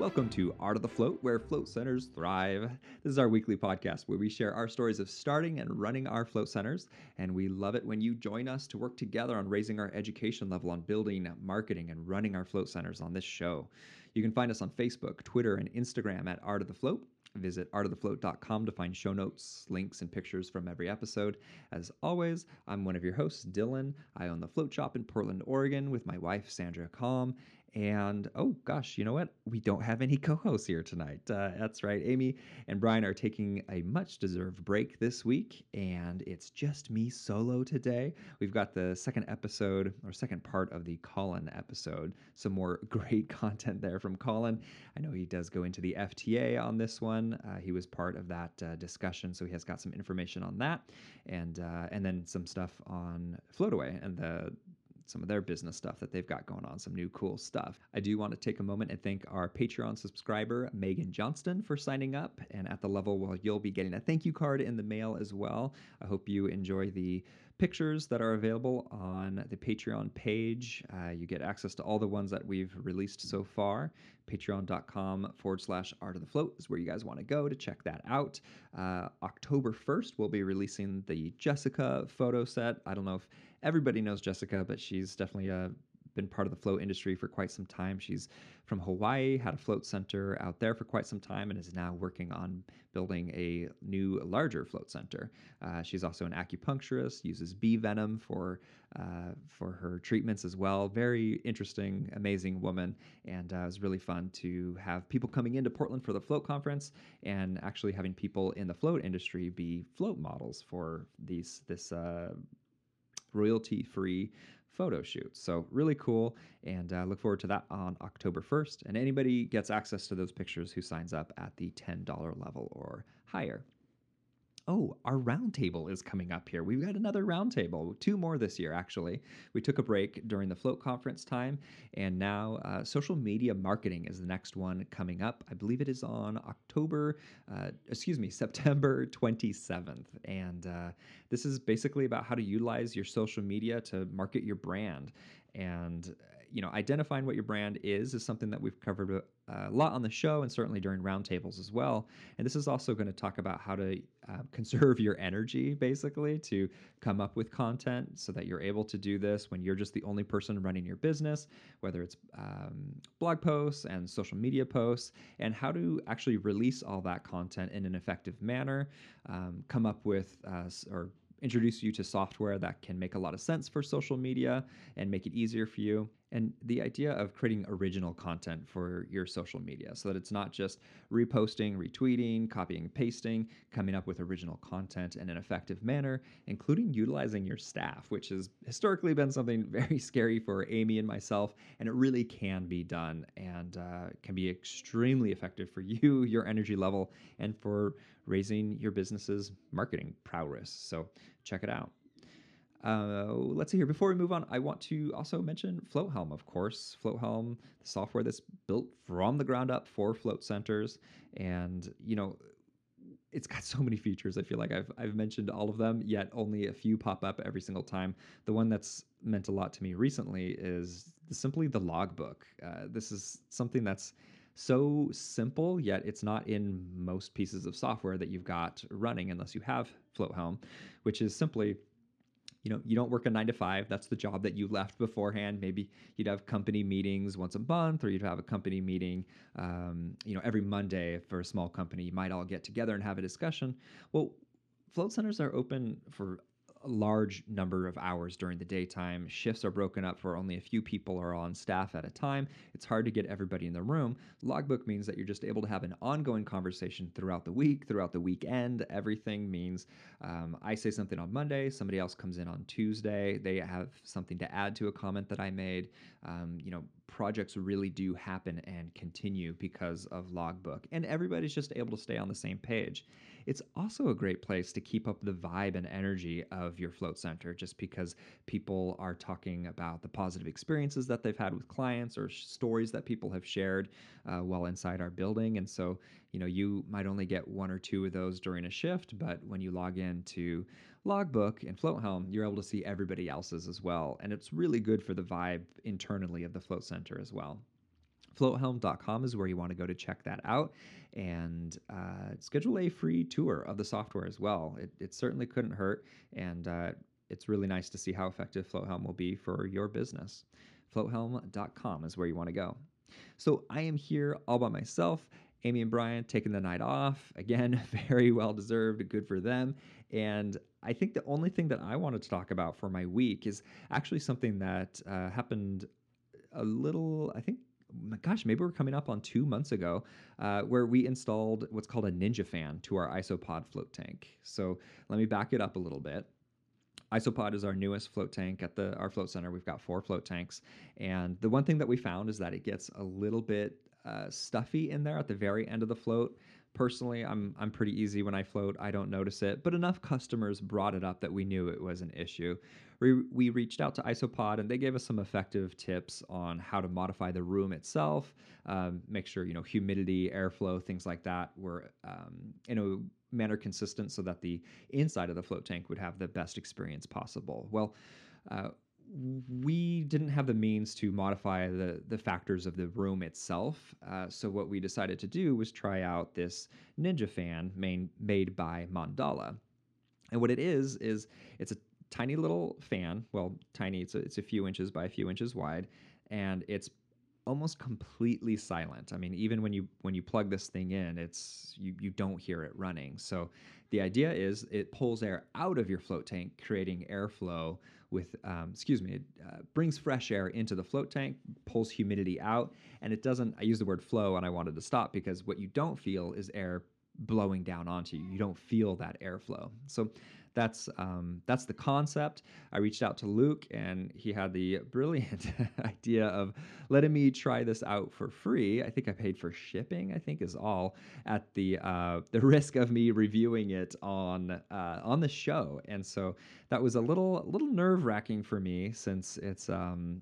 Welcome to Art of the Float, where float centers thrive. This is our weekly podcast where we share our stories of starting and running our float centers. And we love it when you join us to work together on raising our education level on building, marketing, and running our float centers on this show. You can find us on Facebook, Twitter, and Instagram at Art of the Float. Visit artofthefloat.com to find show notes, links, and pictures from every episode. As always, I'm one of your hosts, Dylan. I own the float shop in Portland, Oregon with my wife, Sandra Kalm. And oh gosh, you know what? We don't have any co hosts here tonight. Uh, that's right. Amy and Brian are taking a much deserved break this week, and it's just me solo today. We've got the second episode or second part of the Colin episode. Some more great content there from Colin. I know he does go into the FTA on this one. Uh, he was part of that uh, discussion, so he has got some information on that, and uh, and then some stuff on Floataway and the some of their business stuff that they've got going on, some new cool stuff. I do want to take a moment and thank our Patreon subscriber, Megan Johnston, for signing up. And at the level, well, you'll be getting a thank you card in the mail as well. I hope you enjoy the pictures that are available on the Patreon page. Uh, you get access to all the ones that we've released so far. Patreon.com forward slash art of the float is where you guys want to go to check that out. Uh, October 1st, we'll be releasing the Jessica photo set. I don't know if everybody knows Jessica, but she's definitely a been part of the float industry for quite some time. She's from Hawaii, had a float center out there for quite some time, and is now working on building a new, larger float center. Uh, she's also an acupuncturist, uses bee venom for uh, for her treatments as well. Very interesting, amazing woman, and uh, it was really fun to have people coming into Portland for the float conference and actually having people in the float industry be float models for these this uh, royalty free photo shoots. So, really cool. And uh, look forward to that on October 1st. And anybody gets access to those pictures who signs up at the $10 level or higher oh, our roundtable is coming up here. We've got another roundtable, two more this year, actually. We took a break during the Float conference time, and now uh, social media marketing is the next one coming up. I believe it is on October, uh, excuse me, September 27th. And uh, this is basically about how to utilize your social media to market your brand. And you know, identifying what your brand is is something that we've covered a, a lot on the show and certainly during roundtables as well. And this is also going to talk about how to uh, conserve your energy, basically, to come up with content so that you're able to do this when you're just the only person running your business, whether it's um, blog posts and social media posts, and how to actually release all that content in an effective manner, um, come up with uh, or introduce you to software that can make a lot of sense for social media and make it easier for you and the idea of creating original content for your social media so that it's not just reposting, retweeting, copying, pasting, coming up with original content in an effective manner, including utilizing your staff, which has historically been something very scary for Amy and myself. And it really can be done and uh, can be extremely effective for you, your energy level, and for raising your business's marketing prowess. So check it out. Uh, let's see here. Before we move on, I want to also mention FloatHelm, of course. FloatHelm, the software that's built from the ground up for float centers, and you know, it's got so many features. I feel like I've I've mentioned all of them, yet only a few pop up every single time. The one that's meant a lot to me recently is simply the logbook. Uh, this is something that's so simple, yet it's not in most pieces of software that you've got running unless you have FloatHelm, which is simply you know you don't work a nine to five that's the job that you left beforehand. Maybe you'd have company meetings once a month or you'd have a company meeting um, you know every monday for a small company. You might all get together and have a discussion. Well float centers are open for large number of hours during the daytime. Shifts are broken up for only a few people are on staff at a time. It's hard to get everybody in the room. Logbook means that you're just able to have an ongoing conversation throughout the week, throughout the weekend. Everything means um, I say something on Monday, somebody else comes in on Tuesday, they have something to add to a comment that I made. Um, you know, projects really do happen and continue because of Logbook, and everybody's just able to stay on the same page. It's also a great place to keep up the vibe and energy of your float center just because people are talking about the positive experiences that they've had with clients or stories that people have shared uh, while inside our building. And so, you know, you might only get one or two of those during a shift, but when you log into Logbook and FloatHelm, you're able to see everybody else's as well. And it's really good for the vibe internally of the float center as well. floathelm.com is where you want to go to check that out and uh, schedule a free tour of the software as well. It, it certainly couldn't hurt, and uh, it's really nice to see how effective Floathelm will be for your business. Floathelm.com is where you want to go. So I am here all by myself. Amy and Brian taking the night off. Again, very well deserved, good for them. And I think the only thing that I wanted to talk about for my week is actually something that uh, happened a little, I think, gosh, maybe we're coming up on two months ago, uh, where we installed what's called a Ninja fan to our Isopod float tank. So let me back it up a little bit. Isopod is our newest float tank at the our float center. We've got four float tanks, and the one thing that we found is that it gets a little bit uh, stuffy in there at the very end of the float. Personally, I'm I'm pretty easy when I float. I don't notice it, but enough customers brought it up that we knew it was an issue. We, we reached out to Isopod and they gave us some effective tips on how to modify the room itself, um, make sure you know humidity, airflow, things like that were um, in a manner consistent so that the inside of the float tank would have the best experience possible. Well. Uh, we didn't have the means to modify the, the factors of the room itself. Uh, so what we decided to do was try out this Ninja fan main, made by Mandala. And what it is is it's a tiny little fan. Well, tiny. It's a, it's a few inches by a few inches wide, and it's almost completely silent. I mean, even when you when you plug this thing in, it's you you don't hear it running. So the idea is it pulls air out of your float tank, creating airflow with, um, excuse me, it uh, brings fresh air into the float tank, pulls humidity out, and it doesn't. I use the word flow, and I wanted to stop because what you don't feel is air blowing down onto you. You don't feel that airflow. So that's um, that's the concept. I reached out to Luke, and he had the brilliant idea of letting me try this out for free. I think I paid for shipping. I think is all at the uh, the risk of me reviewing it on uh, on the show, and so that was a little little nerve wracking for me since it's um,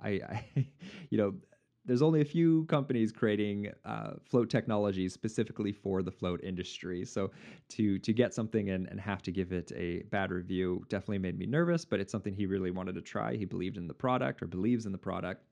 I, I you know there's only a few companies creating uh, float technology specifically for the float industry. So to to get something and, and have to give it a bad review definitely made me nervous, but it's something he really wanted to try. He believed in the product or believes in the product.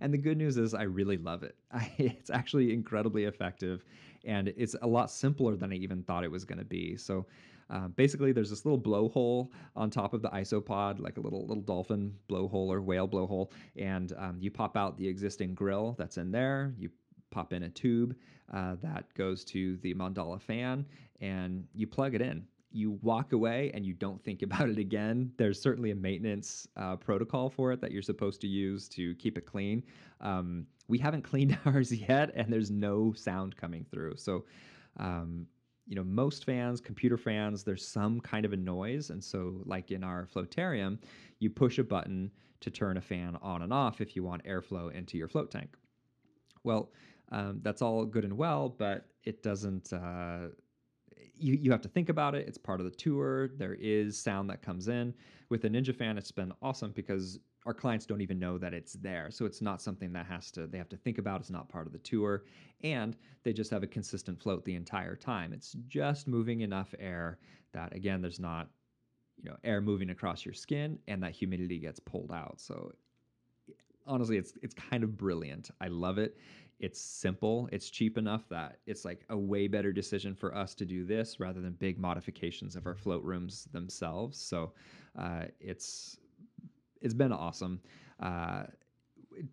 And the good news is, I really love it. I, it's actually incredibly effective, and it's a lot simpler than I even thought it was going to be. So, uh, basically, there's this little blowhole on top of the isopod, like a little little dolphin blowhole or whale blowhole, and um, you pop out the existing grill that's in there. You pop in a tube uh, that goes to the mandala fan, and you plug it in you walk away and you don't think about it again. There's certainly a maintenance uh, protocol for it that you're supposed to use to keep it clean. Um, we haven't cleaned ours yet, and there's no sound coming through. So, um, you know, most fans, computer fans, there's some kind of a noise. And so, like in our floatarium, you push a button to turn a fan on and off if you want airflow into your float tank. Well, um, that's all good and well, but it doesn't. Uh, you, you have to think about it. It's part of the tour. There is sound that comes in. With a Ninja fan, it's been awesome because our clients don't even know that it's there. So it's not something that has to they have to think about. It's not part of the tour. And they just have a consistent float the entire time. It's just moving enough air that again, there's not, you know, air moving across your skin and that humidity gets pulled out. So honestly, it's it's kind of brilliant. I love it it's simple, it's cheap enough that it's like a way better decision for us to do this rather than big modifications of our float rooms themselves. So uh, it's it's been awesome. Uh,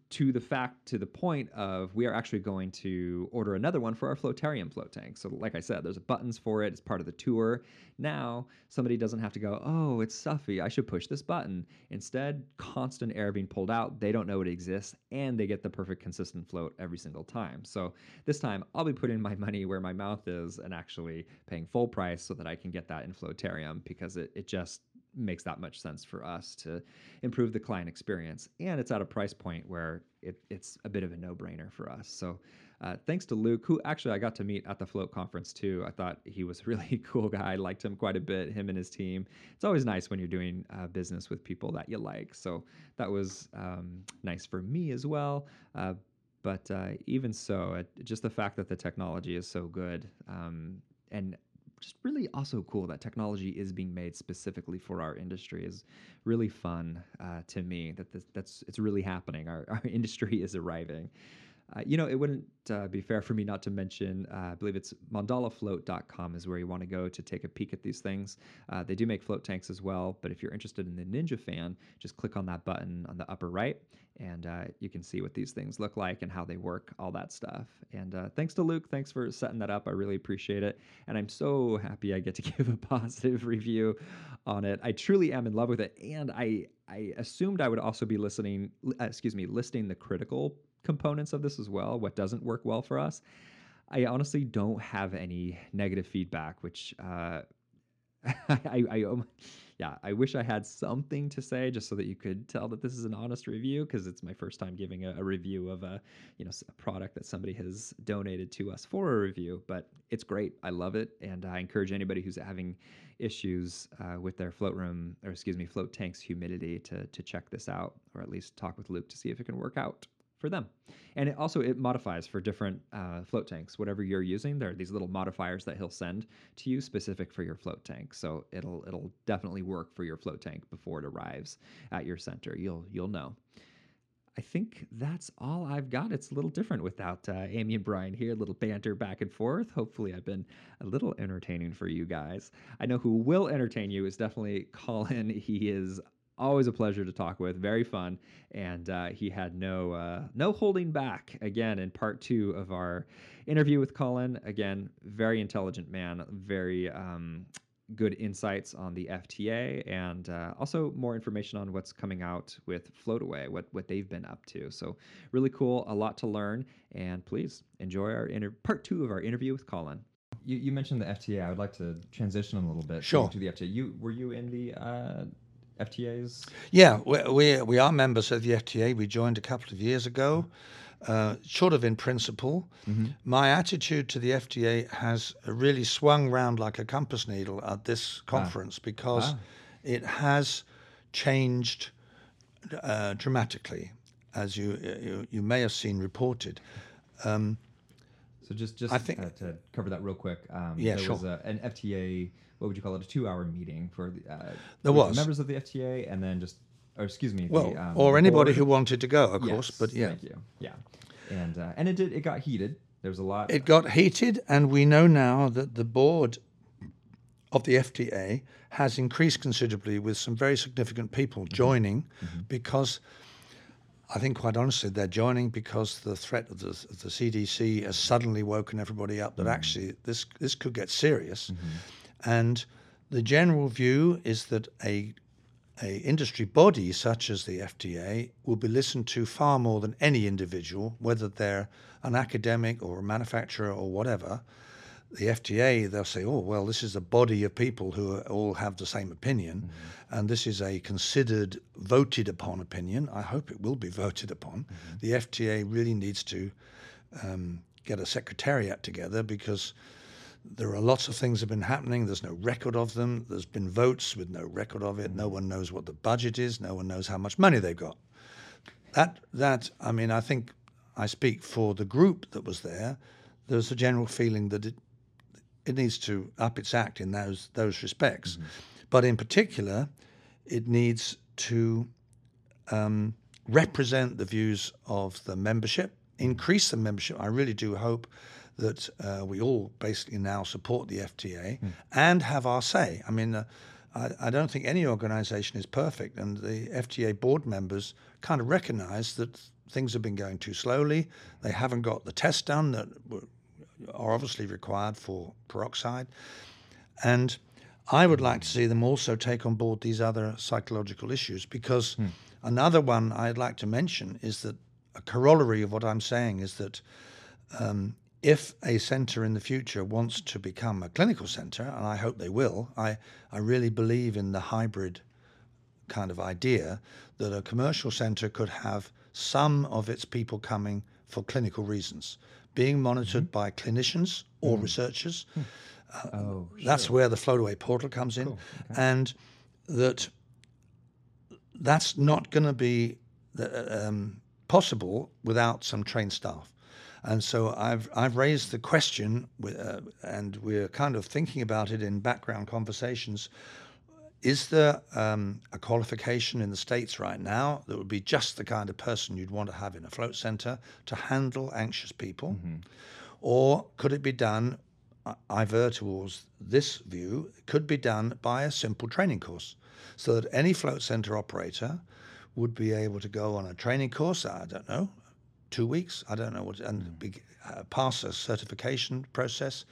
to the fact to the point of we are actually going to order another one for our floatarium float tank. So like I said, there's buttons for it. It's part of the tour. Now somebody doesn't have to go, oh, it's stuffy. I should push this button. Instead, constant air being pulled out. They don't know it exists, and they get the perfect consistent float every single time. So this time I'll be putting my money where my mouth is and actually paying full price so that I can get that in floatarium because it, it just makes that much sense for us to improve the client experience. And it's at a price point where it, it's a bit of a no brainer for us. So, uh, thanks to Luke, who actually I got to meet at the Float conference too. I thought he was a really cool guy. I liked him quite a bit, him and his team. It's always nice when you're doing uh, business with people that you like. So, that was um, nice for me as well. Uh, but uh, even so, just the fact that the technology is so good um, and just really also cool that technology is being made specifically for our industry is really fun uh, to me that this, that's it's really happening. Our, our industry is arriving Uh, you know, it wouldn't uh, be fair for me not to mention, uh, I believe it's mandalafloat.com is where you want to go to take a peek at these things. Uh, they do make float tanks as well, but if you're interested in the Ninja fan, just click on that button on the upper right and uh, you can see what these things look like and how they work, all that stuff. And uh, thanks to Luke, thanks for setting that up. I really appreciate it. And I'm so happy I get to give a positive review on it. I truly am in love with it. And I, I assumed I would also be listening, excuse me, listing the critical components of this as well, what doesn't work well for us. I honestly don't have any negative feedback, which uh, I, I, um, yeah, I wish I had something to say just so that you could tell that this is an honest review because it's my first time giving a, a, review of a, you know, a product that somebody has donated to us for a review. But it's great. I love it, and I encourage anybody who's having issues uh, with their float room or excuse me, float tanks humidity to to check this out or at least talk with Luke to see if it can work out for them. And it also it modifies for different uh, float tanks. Whatever you're using, there are these little modifiers that he'll send to you specific for your float tank. So it'll it'll definitely work for your float tank before it arrives at your center. You'll you'll know. I think that's all I've got. It's a little different without uh, Amy and Brian here, a little banter back and forth. Hopefully, I've been a little entertaining for you guys. I know who will entertain you is definitely Colin. He is always a pleasure to talk with. Very fun, and uh, he had no uh, no holding back. Again, in part two of our interview with Colin, again, very intelligent man, very um, good insights on the FTA, and uh, also more information on what's coming out with Floataway, what what they've been up to. So really cool, a lot to learn, and please enjoy our inter- part two of our interview with Colin. You, you mentioned the FTA. I would like to transition a little bit sure. to, to the FTA. You were you in the uh, FTAs? Yeah, we, we, we are members of the FTA. We joined a couple of years ago, uh, sort of in principle. Mm-hmm. My attitude to the FTA has really swung round like a compass needle at this ah. conference ah. because ah. it has changed uh, dramatically, as you, you, you may have seen reported. Um, so just just I think, uh, to cover that real quick, um, yeah, there sure. was a, an FTA what would you call it? A two-hour meeting for the uh, there was members of the FTA, and then just or excuse me, well, the, um, or anybody board. who wanted to go, of yes, course. But yeah, thank you. Yeah, and uh, and it did. It got heated. There was a lot. It got heated, and we know now that the board of the FTA has increased considerably with some very significant people mm-hmm. joining mm-hmm. because I think, quite honestly, they're joining because the threat of the, of the CDC has suddenly woken everybody up that mm-hmm. actually this this could get serious. Mm-hmm. And the general view is that a a industry body such as the FTA will be listened to far more than any individual, whether they're an academic or a manufacturer or whatever. The FTA, they'll say, oh, well, this is a body of people who all have the same opinion, mm-hmm. and this is a considered, voted upon opinion. I hope it will be voted upon. Mm-hmm. The FTA really needs to um, get a secretariat together because there are lots of things that have been happening. There's no record of them. There's been votes with no record of it. No one knows what the budget is. No one knows how much money they've got. That that I mean, I think I speak for the group that was there. There's a general feeling that it it needs to up its act in those those respects, mm-hmm. but in particular, it needs to um, represent the views of the membership, increase the membership. I really do hope that uh, we all basically now support the FTA mm. and have our say. I mean, uh, I, I, don't think any organization is perfect, and the FTA board members kind of recognize that things have been going too slowly. They haven't got the tests done that are obviously required for peroxide. And I would like to see them also take on board these other psychological issues because mm. another one I'd like to mention is that a corollary of what I'm saying is that um, if a centre in the future wants to become a clinical centre, and I hope they will, I, I really believe in the hybrid kind of idea that a commercial centre could have some of its people coming for clinical reasons, being monitored mm-hmm. by clinicians or mm. researchers. Mm. Uh, oh, sure. That's where the Floataway portal comes in, cool. okay. and that that's not going to be uh, um, possible without some trained staff. And so I've I've raised the question, with, uh, and we're kind of thinking about it in background conversations. is there um, a qualification in the States right now that would be just the kind of person you'd want to have in a float center to handle anxious people? Or could it be done? I- I veer towards this view, could be done by a simple training course so that any float center operator would be able to go on a training course, I don't know, two weeks, I don't know what, and be, uh, pass a certification process.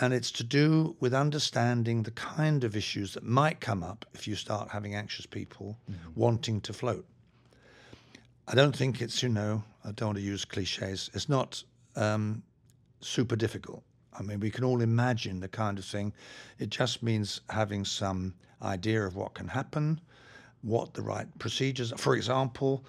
And it's to do with understanding the kind of issues that might come up if you start having anxious people wanting to float. I don't think it's, you know, I don't want to use cliches, it's not um, super difficult. I mean, we can all imagine the kind of thing. It just means having some idea of what can happen, what the right procedures. Are. For example,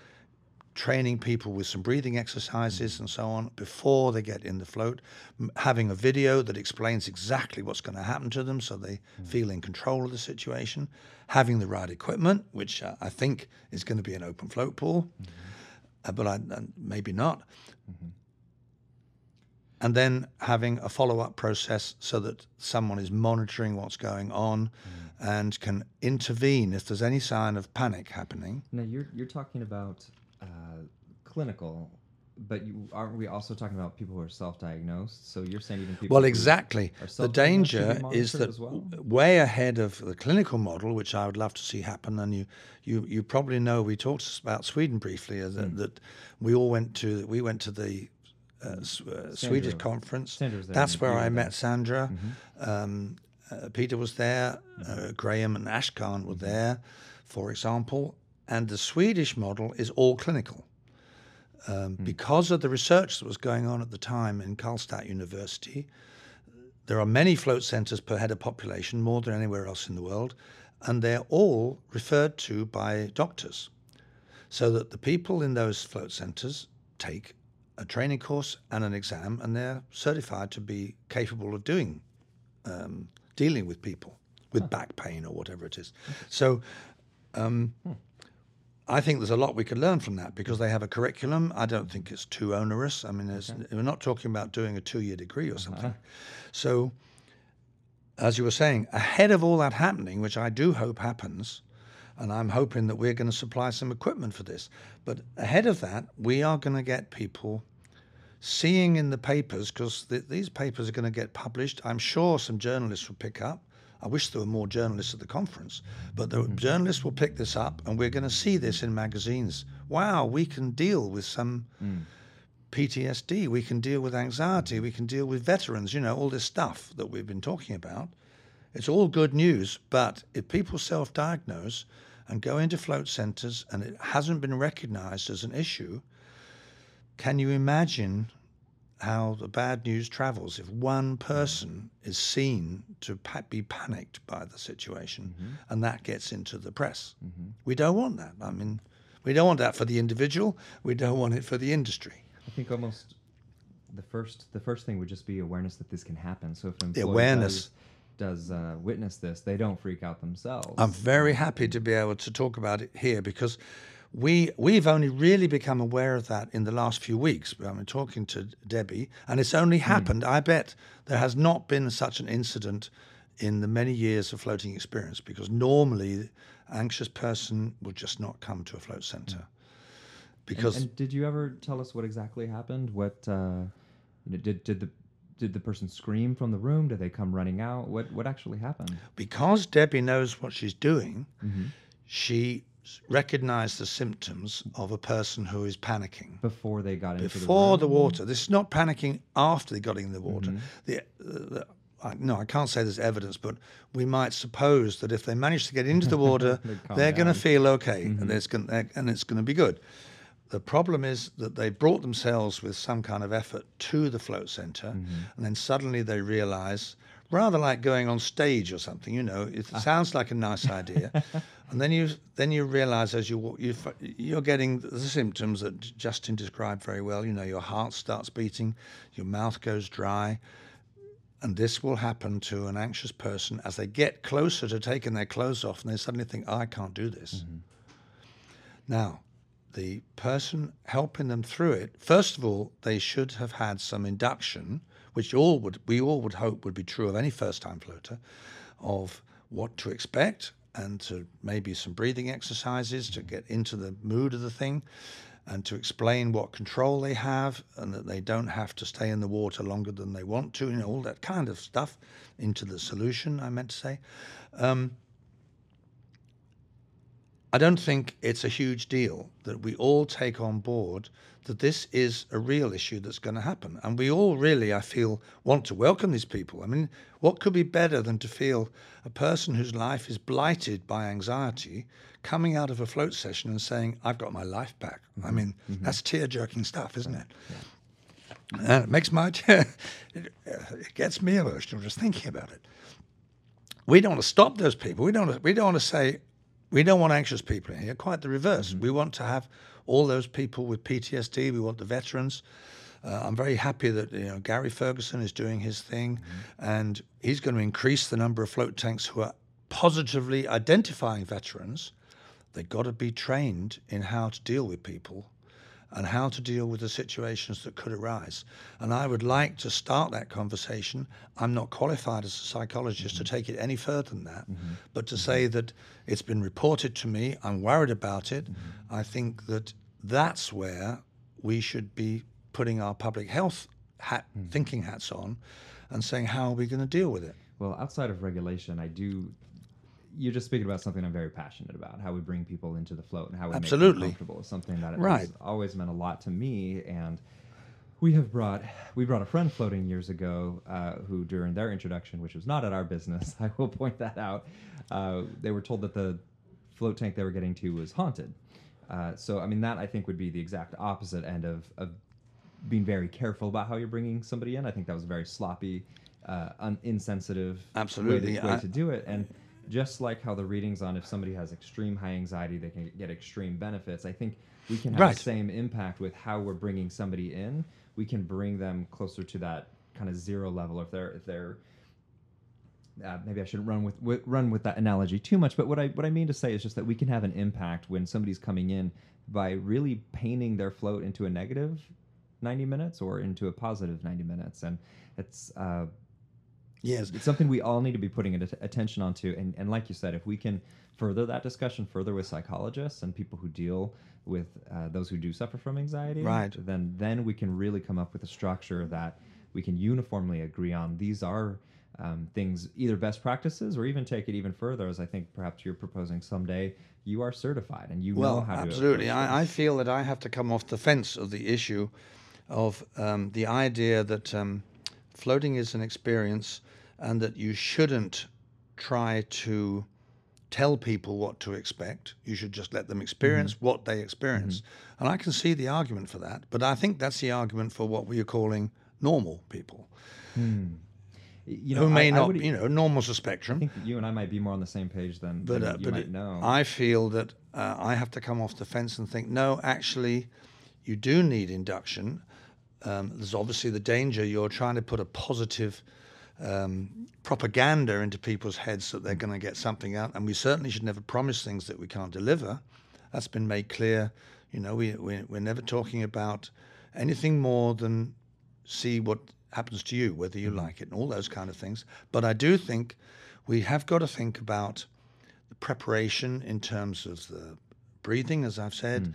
training people with some breathing exercises and so on before they get in the float, m- having a video that explains exactly what's going to happen to them so they feel in control of the situation, having the right equipment, which uh, I think is going to be an open float pool, uh, but I, uh, maybe not. And then having a follow up process so that someone is monitoring what's going on and can intervene if there's any sign of panic happening. Now you're you're talking about uh, clinical, but you aren't we also talking about people who are self-diagnosed? So you're saying even people. Well, exactly. are The self-diagnosed should be danger is that well? way ahead of the clinical model, which I would love to see happen, and you, you, you probably know we talked about Sweden briefly. Uh, Hmm. that, that we all went to we went to the uh, S- uh, Swedish conference. Sandra was there That's where I met. Sandra. Mm-hmm. Um, uh, Peter was there. Uh, Graham and Ashkan were Mm-hmm. there, for example. And the Swedish model is all clinical. Um, Hmm. Because of the research that was going on at the time in Karlstad University, there are many float centres per head of population, more than anywhere else in the world, and they're all referred to by doctors. So that the people in those float centres take a training course and an exam, and they're certified to be capable of doing, um, dealing with people with back pain or whatever it is. So um, I think there's a lot we could learn from that because mm. they have a curriculum. I don't think it's too onerous. I mean, there's, we're not talking about doing a two-year degree or something. Uh-huh. So, as you were saying, ahead of all that happening, which I do hope happens, and I'm hoping that we're going to supply some equipment for this. But ahead of that, we are going to get people seeing in the papers because th- these papers are going to get published. I'm sure some journalists will pick up. I wish there were more journalists at the conference, but the mm-hmm. journalists will pick this up, and we're going to see this in magazines. Wow, we can deal with some mm. PTSD. We can deal with anxiety. We can deal with veterans. You know, all this stuff that we've been talking about. It's all good news, but if people self diagnose and go into float centers and it hasn't been recognized as an issue, can you imagine how the bad news travels if one mm. person is seen to pa- be panicked by the situation mm-hmm. and that gets into the press? Mm-hmm. We don't want that. I mean, we don't want that for the individual, we don't want it for the industry. I think almost the first the first thing would just be awareness that this can happen. So if an employee awareness. does, does uh, witness this, they don't freak out themselves. I'm very happy to be able to talk about it here because we we've only really become aware of that in the last few weeks. I mean, talking to Debbie, and it's only hmm. happened. I bet there has not been such an incident in the many years of floating experience because normally, anxious person would just not come to a float center hmm. because and, and did you ever tell us what exactly happened? What uh, you know, did did the did the person scream from the room? Did they come running out? What what actually happened? because Debbie knows what she's doing, mm-hmm. she recognized the symptoms of a person who is panicking. Before they got into before the the, water. This is not panicking after they got in the water. Mm-hmm. The, the, I, no, I can't say there's evidence, but we might suppose that if they manage to get into the water, they're going to feel okay, and, mm-hmm. it's gonna, and it's going to be good. The problem is that they brought themselves with some kind of effort to the float center, mm-hmm. and then suddenly they realize, rather like going on stage or something, you know, it ah. sounds like a nice idea, and then you then you realize as you walk, you you're getting the symptoms that Justin described very well. You know, your heart starts beating, your mouth goes dry, and this will happen to an anxious person as they get closer to taking their clothes off, and they suddenly think, "I can't do this." Mm-hmm. Now, the person helping them through it, first of all, they should have had some induction, which all would we all would hope would be true of any first-time floater, of what to expect and to maybe some breathing exercises to get into the mood of the thing and to explain what control they have and that they don't have to stay in the water longer than they want to, you know, all that kind of stuff into the solution, I meant to say. Um, I don't think it's a huge deal that we all take on board that this is a real issue that's going to happen. And we all really, I feel, want to welcome these people. I mean, what could be better than to feel a person whose life is blighted by anxiety coming out of a float session and saying, I've got my life back? Mm-hmm. I mean, mm-hmm. that's tear jerking stuff, isn't it? Yeah. And it makes my, it, it gets me emotional just thinking about it. We don't want to stop those people. We don't, we don't want to say, we don't want anxious people in here, quite the reverse. Mm-hmm. We want to have all those people with PTSD, we want the veterans. Uh, I'm very happy that you know Gary Ferguson is doing his thing, mm-hmm. and he's going to increase the number of float tanks who are positively identifying veterans. They've got to be trained in how to deal with people and how to deal with the situations that could arise. And I would like to start that conversation. I'm not qualified as a psychologist mm-hmm. to take it any further than that, mm-hmm. but to mm-hmm. say that it's been reported to me, I'm worried about it. Mm-hmm. I think that that's where we should be putting our public health hat, mm. thinking hats on and saying, how are we going to deal with it? Well, outside of regulation, I do you're just speaking about something I'm very passionate about. How we bring people into the float and how we Absolutely. make them comfortable is something that right. has always meant a lot to me. And we have brought we brought a friend floating years ago uh, who, during their introduction, which was not at our business, I will point that out, uh, they were told that the float tank they were getting to was haunted. Uh, so I mean that I think would be the exact opposite end of, of being very careful about how you're bringing somebody in. I think that was a very sloppy, uh, un- insensitive Absolutely. way, to, way to do it. And just like how the readings on if somebody has extreme high anxiety, they can get extreme benefits. I think we can have right. the same impact with how we're bringing somebody in. We can bring them closer to that kind of zero level if they're if they're uh, maybe I shouldn't run with, with, run with that analogy too much, but what I what I mean to say is just that we can have an impact when somebody's coming in by really painting their float into a negative 90 minutes or into a positive 90 minutes, and it's uh, Yes, it's something we all need to be putting attention onto. And, and like you said, if we can further that discussion further with psychologists and people who deal with uh, those who do suffer from anxiety, right. then then we can really come up with a structure that we can uniformly agree on. These are um, things, either best practices or even take it even further, as I think perhaps you're proposing someday. You are certified and you well, know how to. Absolutely, I, I, feel that I have to come off the fence of the issue of um, the idea that um, floating is an experience and that you shouldn't try to tell people what to expect. You should just let them experience mm-hmm. what they experience. Mm-hmm. And I can see the argument for that, but I think that's the argument for what we are calling normal people. Hmm. You know, who may I, not, I would, you know, normal's a spectrum. I think you and I might be more on the same page than, but, than uh, you but might know. I feel that uh, I have to come off the fence and think, no, actually, you do need induction. Um, there's obviously the danger you're trying to put a positive um, propaganda into people's heads that they're going to get something out. And we certainly should never promise things that we can't deliver. That's been made clear. You know, we, we, we're never talking about anything more than see what happens to you, whether you mm-hmm. like it, and all those kind of things. But I do think we have got to think about the preparation in terms of the breathing, as I've said, mm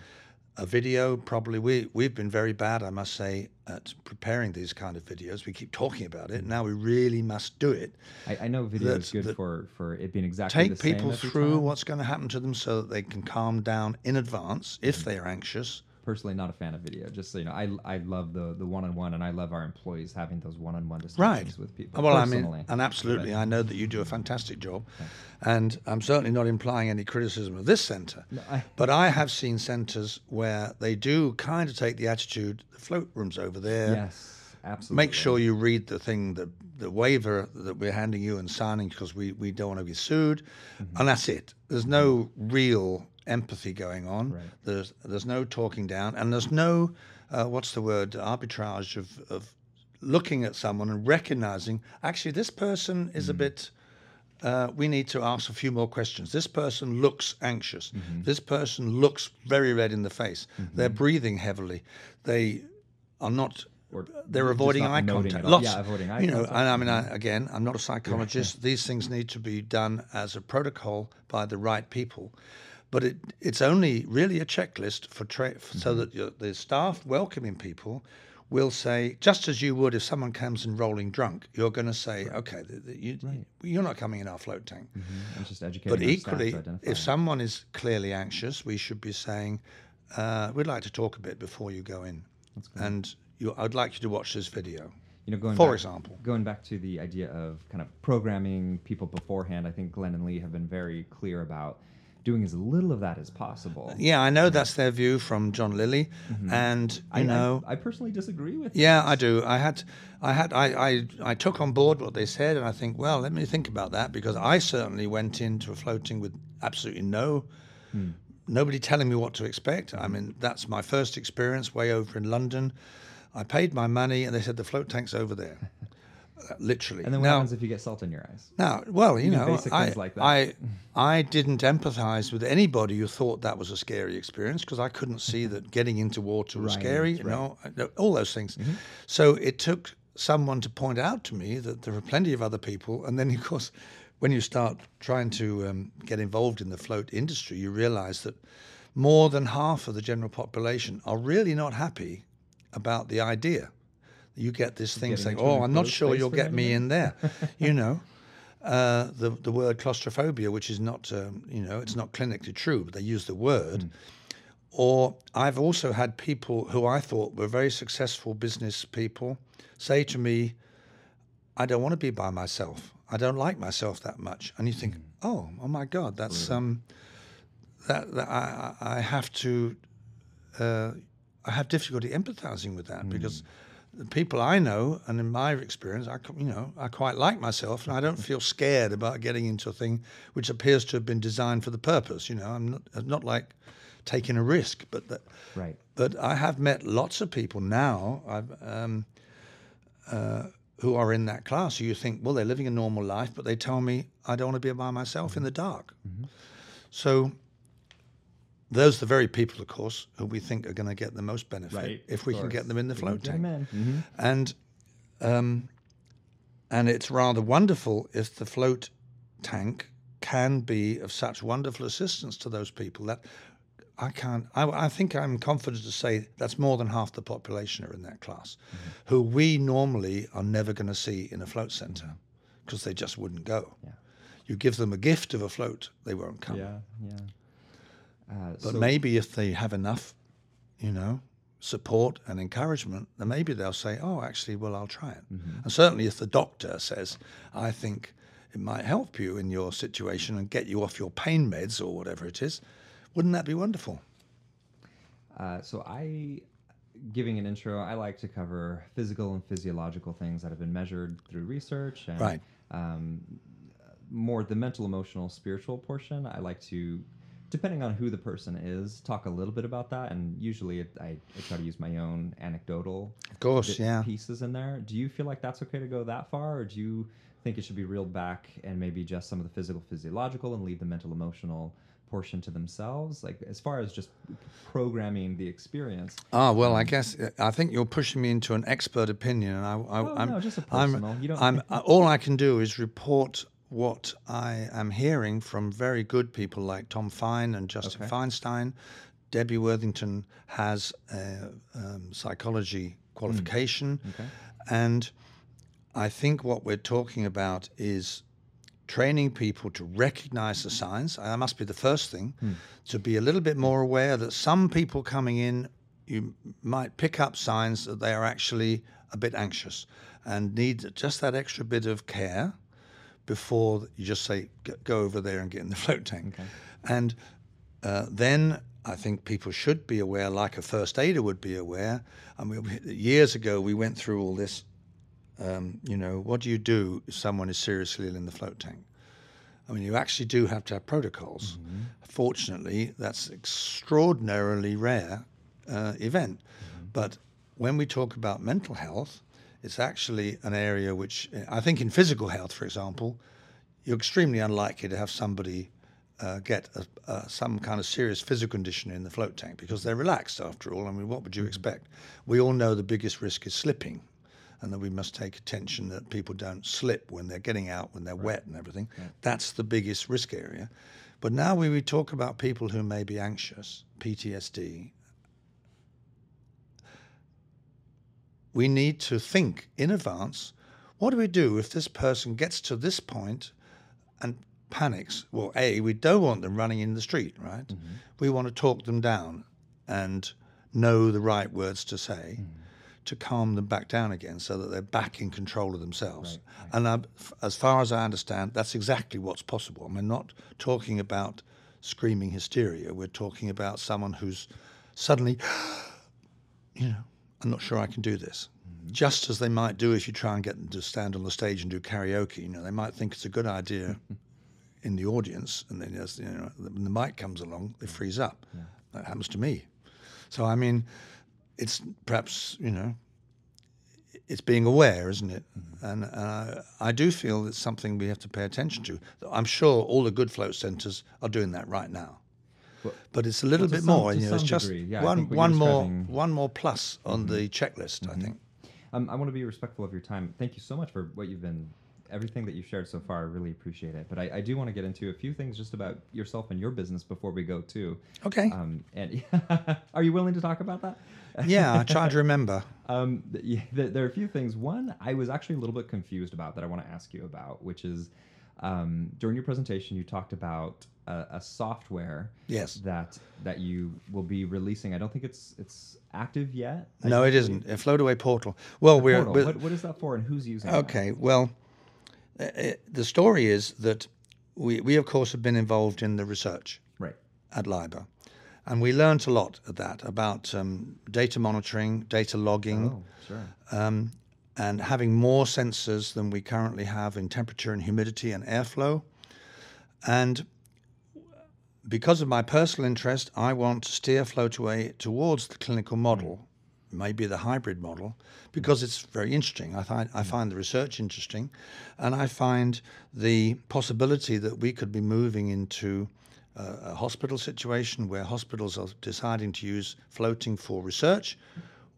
a video probably we we've been very bad i must say at preparing these kind of videos. We keep talking about it. Now we really must do it. I, I know video that, is good for for it being exactly take people through what's going to happen to them so that they can calm down in advance if mm. they are anxious personally not a fan of video. Just so you know, I I love the the one on one, and I love our employees having those one on one discussions right. with people. Well, personally. I mean, and absolutely, but, I know that you do a fantastic job, and I'm certainly not implying any criticism of this centre. No, I, but I have seen centres where they do kind of take the attitude: the float room's over there. Yes. Absolutely. Make sure you read the thing, the the waiver that we're handing you and signing because we, we don't want to be sued, mm-hmm. and that's it. There's no real empathy going on. Right. There's there's no talking down, and there's no uh, what's the word arbitrage of, of looking at someone and recognizing actually this person is mm. a bit. Uh, we need to ask a few more questions. This person looks anxious. Mm-hmm. This person looks very red in the face. Mm-hmm. They're breathing heavily. They are not or they're avoiding eye contact. Lots, yeah, avoiding eye you know, contact. and I mean, I, again, I'm not a psychologist. These things need to be done as a protocol by the right people, but it it's only really a checklist for tra- so Mm-hmm. that your, the staff welcoming people will say just as you would if someone comes in rolling drunk, you're going to say, okay, th th you, you're not coming in our float tank. Mhm. Just educating But equally, if someone is clearly anxious, we should be saying, uh, "We'd like to talk a bit before you go in, and you, I'd like you to watch this video." you know, going for back, example. going back to the idea of kind of programming people beforehand, I think Glenn and Lee have been very clear about doing as little of that as possible. Yeah, I know that's their view from John Lilly, mm-hmm. and you I, I- know, I, personally disagree with. yeah. I do. I had, I had, I, I, I took on board what they said, and I think, well, let me think about that because I certainly went into a floating with absolutely no. Hmm. Nobody telling me what to expect. I mm-hmm. mean, that's my first experience way over in London. I paid my money, and they said the float tank's over there, literally. And then what now, happens if you get salt in your eyes? Now, well, you Even know, I, like that. I, I didn't empathize with anybody who thought that was a scary experience because I couldn't see that getting into water was Right, scary. right. Mm-hmm. All those things. So it took someone to point out to me that there are plenty of other people, and then of course, when you start trying to um, get involved in the float industry, you realize that more than half of the general population are really not happy about the idea. You get this thing Getting saying, "Oh, I'm not sure you'll get me in there," you know. Uh, the the word claustrophobia, which is not um, you know it's not clinically true, but they use the word. Mm. Or I've also had people who I thought were very successful business people say to me, "I don't want to be by myself. I don't like myself that much." And you think, Mm. "Oh, oh my God, that's um, that, that I I I have to uh, I have difficulty empathizing with that because the people I know and in my experience, I you know I quite like myself and I don't feel scared about getting into a thing which appears to have been designed for the purpose. You know, I'm not I'm not like taking a risk, but that, Right. but I have met lots of people now I've, um, uh, who are in that class who you think, well, they're living a normal life, but they tell me I don't want to be by myself in the dark. So those are the very people, of course, who we think are going to get the most benefit Right. if we can get them in the float tank. tank. 'em in. Mhm. And um, and it's rather wonderful if the float tank can be of such wonderful assistance to those people that I can't. I, I think I'm confident to say that's more than half the population are in that class, Mm-hmm. who we normally are never going to see in a float center because they just wouldn't go. Yeah. You give them a gift of a float, they won't come. Yeah. Yeah. Uh, But so- maybe if they have enough, you know, support and encouragement, then maybe they'll say, "Oh, actually, well, I'll try it." Mm-hmm. And certainly, if the doctor says, "I think it might help you in your situation and get you off your pain meds or whatever it is," wouldn't that be wonderful? Uh, so I, giving an intro, I like to cover physical and physiological things that have been measured through research and Right. um, more the mental, emotional, spiritual portion. I like to, depending on who the person is, talk a little bit about that. And usually, it, I, I try to use my own anecdotal Of course, yeah. pieces in there. Do you feel like that's okay to go that far, or do you think it should be reeled back and maybe just some of the physical, physiological, and leave the mental, emotional portion to themselves? Like as far as just programming the experience. Ah, well, I guess I think you're pushing me into an expert opinion, and I, I, Oh, I'm, no, just a I'm, personal. You don't- I'm, uh, all I can do is report what I am hearing from very good people like Tom Fine and Justin Okay. Feinstein. Debbie Worthington has a um, psychology qualification, Hmm. Okay. and I think what we're talking about is training people to recognize the signs. That must be the first thing, to be a little bit more aware that some people coming in, you might pick up signs that they are actually a bit anxious and need just that extra bit of care before you just say, "Go- over there and get in the float tank. Okay. And uh, then I think people should be aware, like a first aider would be aware. I mean, years ago, we went through all this. Um, you know, what do you do if someone is seriously ill in the float tank? I mean, you actually do have to have protocols. Fortunately, that's extraordinarily rare uh, event. But when we talk about mental health, it's actually an area which I think in physical health, for example, you're extremely unlikely to have somebody uh, get a, uh, some kind of serious physical condition in the float tank because they're relaxed after all. I mean, what would you expect? We all know the biggest risk is slipping, and that we must take attention that people don't slip when they're getting out, when they're wet and everything. That's the biggest risk area. But now we, we talk about people who may be anxious, PTSD. We need to think in advance what do we do if this person gets to this point and panics? Well, A, we don't want them running in the street, right? Mm-hmm. We want to talk them down and know the right words to say mm. to calm them back down again so that they're back in control of themselves. And I, as far as I understand, that's exactly what's possible. I mean, not talking about screaming hysteria. We're talking about someone who's suddenly, you know, I'm not sure I can do this. Just as they might do if you try and get them to stand on the stage and do karaoke. You know, they might think it's a good idea in the audience, and then as you know, when the mic comes along, they freeze up. That happens to me. So I mean, it's perhaps you know, it's being aware, isn't it? And uh, I do feel it's something we have to pay attention to. I'm sure all the good float centres are doing that right now. But it's a little bit some- more. You know, it's just yeah, one think what you're one more Mm-hmm. one more plus on the checklist. I think. Um, I want to be respectful of your time. Thank you so much for what you've been, everything that you've shared so far. I really appreciate it. But I, I do want to get into a few things just about yourself and your business before we go too. Okay. Um, and are you willing to talk about that? yeah, I try to remember. Um, th- yeah, th- there are a few things. One, I was actually a little bit confused about that I want to ask you about, which is um, during your presentation, you talked about a, a software Yes. that that you will be releasing. I don't think it's it's active yet. I No, it isn't. A Floataway portal. Well, we're, Portal. What, what is that for, and who's using? that? Okay, well, uh, uh, the story is that we, we, of course, have been involved in the research Right. at LIBR. And we learnt a lot of that about um, data monitoring, data logging, Oh, sure. um, and having more sensors than we currently have in temperature and humidity and airflow. And because of my personal interest, I want to steer Floataway towards the clinical model, maybe the hybrid model, because it's very interesting. I find, I find the research interesting, and I find the possibility that we could be moving into uh, a hospital situation where hospitals are deciding to use floating for research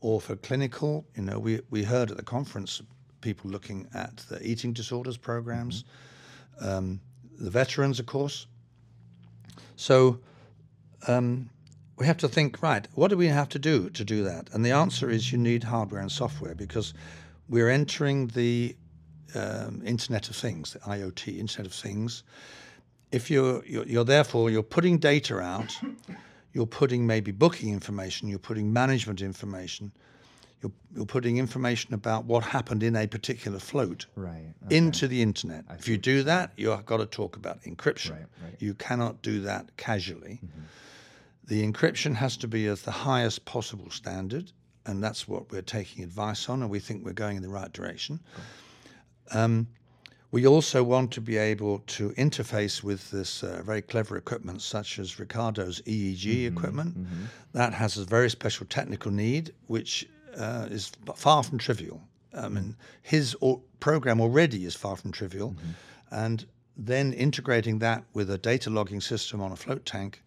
or for clinical. You know, we, we heard at the conference people looking at the eating disorders programs, um, the veterans, of course. So um, we have to think, right, what do we have to do to do that? And the answer is you need hardware and software because we're entering the um, Internet of Things, the IoT, Internet of Things. If you're, you're, you're therefore, you're putting data out, you're putting maybe booking information, you're putting management information, you're, you're putting information about what happened in a particular float Right. into the internet. If you do that, you've got to talk about encryption. Right, right. You cannot do that casually. The encryption has to be of the highest possible standard, and that's what we're taking advice on, and we think we're going in the right direction. Um, we also want to be able to interface with this uh, very clever equipment, such as Ricardo's EEG equipment. That has a very special technical need, which uh, is far from trivial. I mean, his o- program already is far from trivial, and then integrating that with a data logging system on a float tank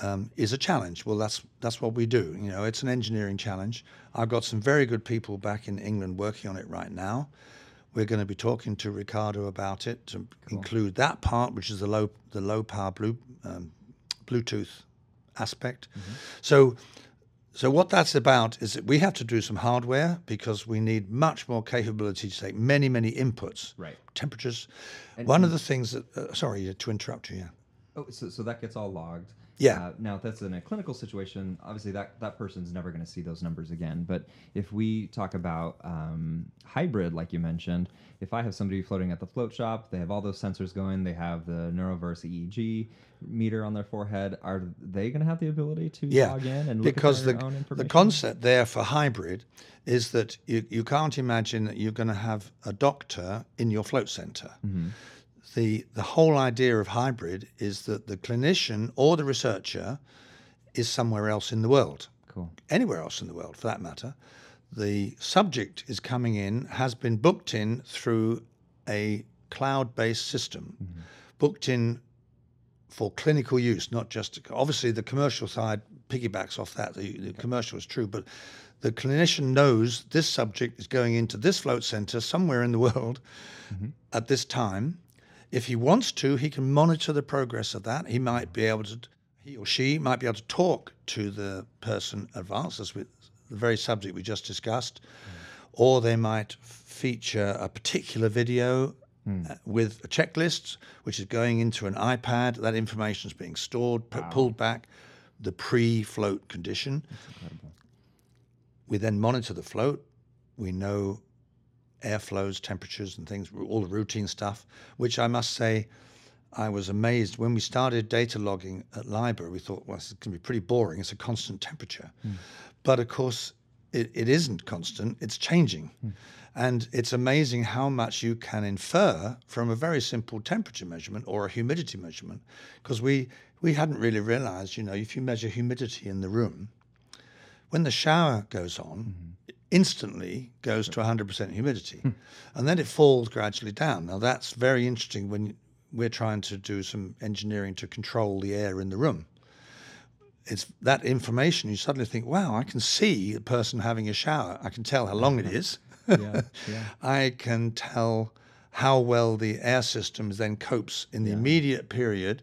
um, is a challenge. Well, that's that's what we do. You know, it's an engineering challenge. I've got some very good people back in England working on it right now. We're going to be talking to Ricardo about it to include that part, which is the low the low power blue, um, Bluetooth aspect. So. So what that's about is that we have to do some hardware because we need much more capability to take many, many inputs, Right. temperatures. One of the things that, uh, sorry to interrupt you, yeah. Oh, so, so that gets all logged. Yeah. Uh, now, if that's in a clinical situation, obviously that, that person's never going to see those numbers again. But if we talk about um, hybrid, like you mentioned, if I have somebody floating at the float shop, they have all those sensors going, they have the Neuroverse EEG meter on their forehead, are they going to have the ability to Yeah, log in and look because at their the, the concept there for hybrid is that you, you can't imagine that you're going to have a doctor in your float center. Mm-hmm. The, the whole idea of hybrid is that the clinician or the researcher is somewhere else in the world, Cool. anywhere else in the world for that matter. The subject is coming in, has been booked in through a cloud based system, booked in for clinical use, not just obviously the commercial side piggybacks off that. The, the commercial is true, but the clinician knows this subject is going into this float center somewhere in the world mm-hmm. at this time. If he wants to, he can monitor the progress of that. He might be able to, he or she might be able to talk to the person advanced, as with the very subject we just discussed, mm. or they might feature a particular video Mm. with a checklist, which is going into an iPad. That information is being stored, wow. pulled back, the pre float condition. We then monitor the float. We know airflows, temperatures, and things, all the routine stuff, which I must say, I was amazed when we started data logging at LIBR. We thought, well, it's going to be pretty boring. It's a constant temperature. Mm. But of course, it, it isn't constant, it's changing. Mm. And it's amazing how much you can infer from a very simple temperature measurement or a humidity measurement. Because we, we hadn't really realized, you know, if you measure humidity in the room, when the shower goes on, mm-hmm. it instantly goes to 100% humidity. Hmm. and then it falls gradually down. Now, that's very interesting when we're trying to do some engineering to control the air in the room it's that information you suddenly think wow i can see the person having a shower i can tell how long it is yeah, yeah. I can tell how well the air system then copes in the yeah. immediate period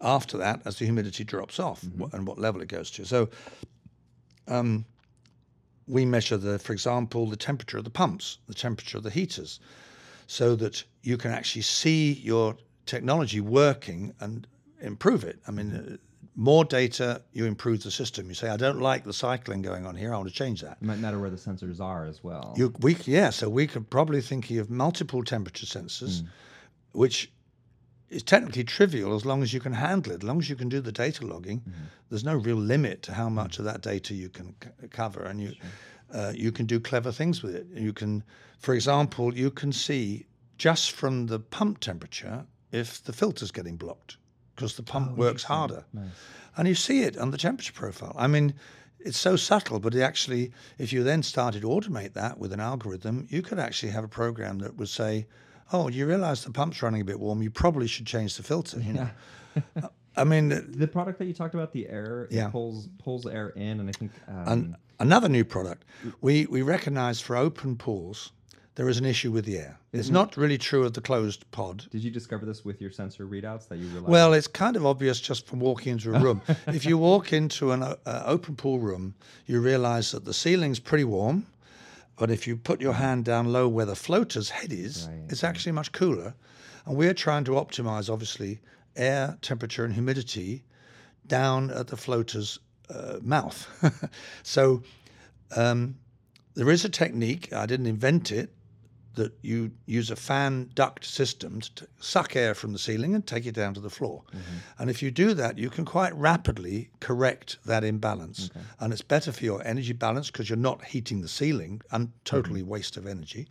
after that as the humidity drops off mm-hmm. and what level it goes to. So um, we measure the, for example, the temperature of the pumps, the temperature of the heaters, so that you can actually see your technology working and improve it. I mean, mm-hmm more data, you improve the system. You say, I don't like the cycling going on here. I want to change that. It might matter where the sensors are as well. You, we, yeah, so we could probably think of multiple temperature sensors, mm. which is technically trivial as long as you can handle it. As long as you can do the data logging, mm-hmm. there's no real limit to how much of that data you can c- cover, and you sure. uh, you can do clever things with it. You can, for example, you can see just from the pump temperature if the filter's getting blocked because the pump oh, works harder. Nice. And you see it on the temperature profile. I mean, it's so subtle, but actually, if you then started to automate that with an algorithm, you could actually have a program that would say, "Oh, you realize the pump's running a bit warm. You probably should change the filter." You know. Yeah. I mean, the product that you talked about, the air, yeah. pulls pulls air in, and I think um, another new product. We we recognize for open pools there is an issue with the air. It's mm-hmm. not really true of the closed pod. Did you discover this with your sensor readouts that you realized? Well, it's kind of obvious just from walking into a room. if you walk into an uh, open pool room, you realize that the ceiling's pretty warm, but if you put your hand down low where the floater's head is, right. it's actually much cooler. And we're trying to optimize, obviously, air temperature and humidity down at the floater's uh, mouth. so um, there is a technique. I didn't invent it that you use a fan duct system to suck air from the ceiling and take it down to the floor. Mm-hmm. And if you do that, you can quite rapidly correct that imbalance. Okay. And it's better for your energy balance because you're not heating the ceiling, and totally mm-hmm. waste of energy.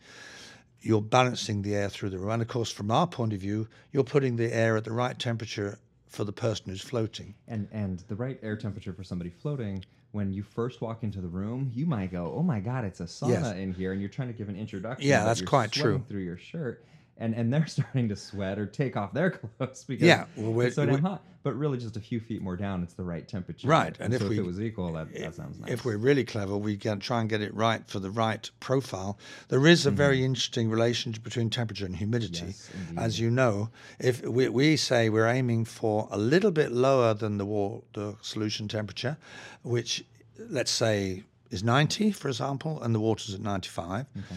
You're balancing the air through the room. And of course, from our point of view, you're putting the air at the right temperature for the person who's floating. And and the right air temperature for somebody floating when you first walk into the room, you might go, "Oh my God, it's a sauna yes. in here," and you're trying to give an introduction. Yeah, that's quite true. Through your shirt, and and they're starting to sweat or take off their clothes because yeah, well, it's so damn hot. But really, just a few feet more down, it's the right temperature. Right, and, and if, so we, if it was equal, that, that sounds nice. If we're really clever, we can try and get it right for the right profile. There is a mm-hmm. very interesting relationship between temperature and humidity, yes, as you know. If we, we say we're aiming for a little bit lower than the wall, the solution temperature, which let's say is 90, for example, and the water's at 95. Okay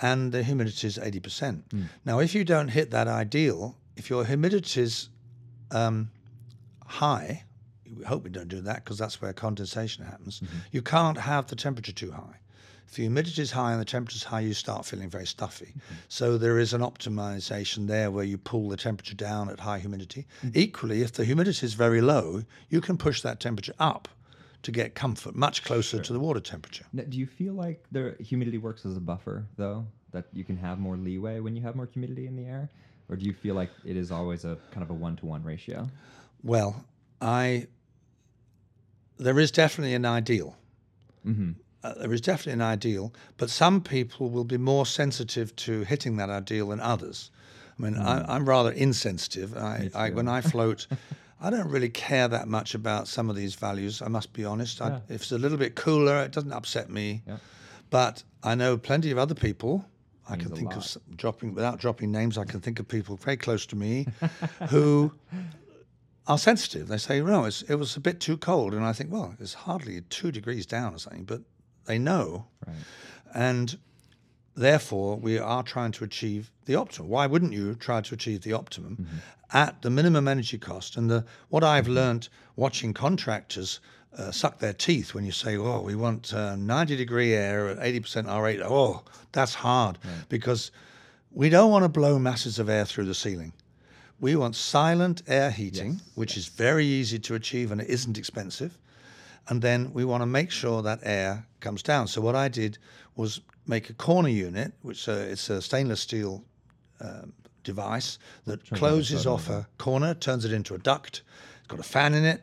and the humidity is 80%. Mm. Now, if you don't hit that ideal, if your humidity is um, high, we hope we don't do that because that's where condensation happens, mm-hmm. you can't have the temperature too high. If the humidity is high and the temperature is high, you start feeling very stuffy. Mm-hmm. So there is an optimization there where you pull the temperature down at high humidity. Mm-hmm. Equally, if the humidity is very low, you can push that temperature up to get comfort much closer sure. to the water temperature. Now, do you feel like the humidity works as a buffer, though, that you can have more leeway when you have more humidity in the air, or do you feel like it is always a kind of a one to one ratio? Well, I there is definitely an ideal. Mm-hmm. Uh, there is definitely an ideal, but some people will be more sensitive to hitting that ideal than others. I mean, I, I'm rather insensitive. I, I when I float, I don't really care that much about some of these values. I must be honest. I, if it's a little bit cooler, it doesn't upset me. Yeah. But I know plenty of other people. I can think of lot. s- dropping without dropping names. I can think of people very close to me who are sensitive. They say, "No, it's, it was a bit too cold," and I think, "Well, it's hardly two degrees down or something." But they know, Right. and therefore we are trying to achieve the optimum. Why wouldn't you try to achieve the optimum mm-hmm. At the minimum energy cost? And the what I've learned watching contractors uh, suck their teeth when you say, "Oh, we want uh, 90 degree air at 80% R rate." Oh, that's hard because we don't want to blow masses of air through the ceiling. We want silent air heating, Yes, which is very easy to achieve and it isn't expensive and then we want to make sure that air comes down. So what I did was make a corner unit, which uh, it's a stainless steel um, device that Turns out closes off a corner, turns it into a duct. It's got a fan in it.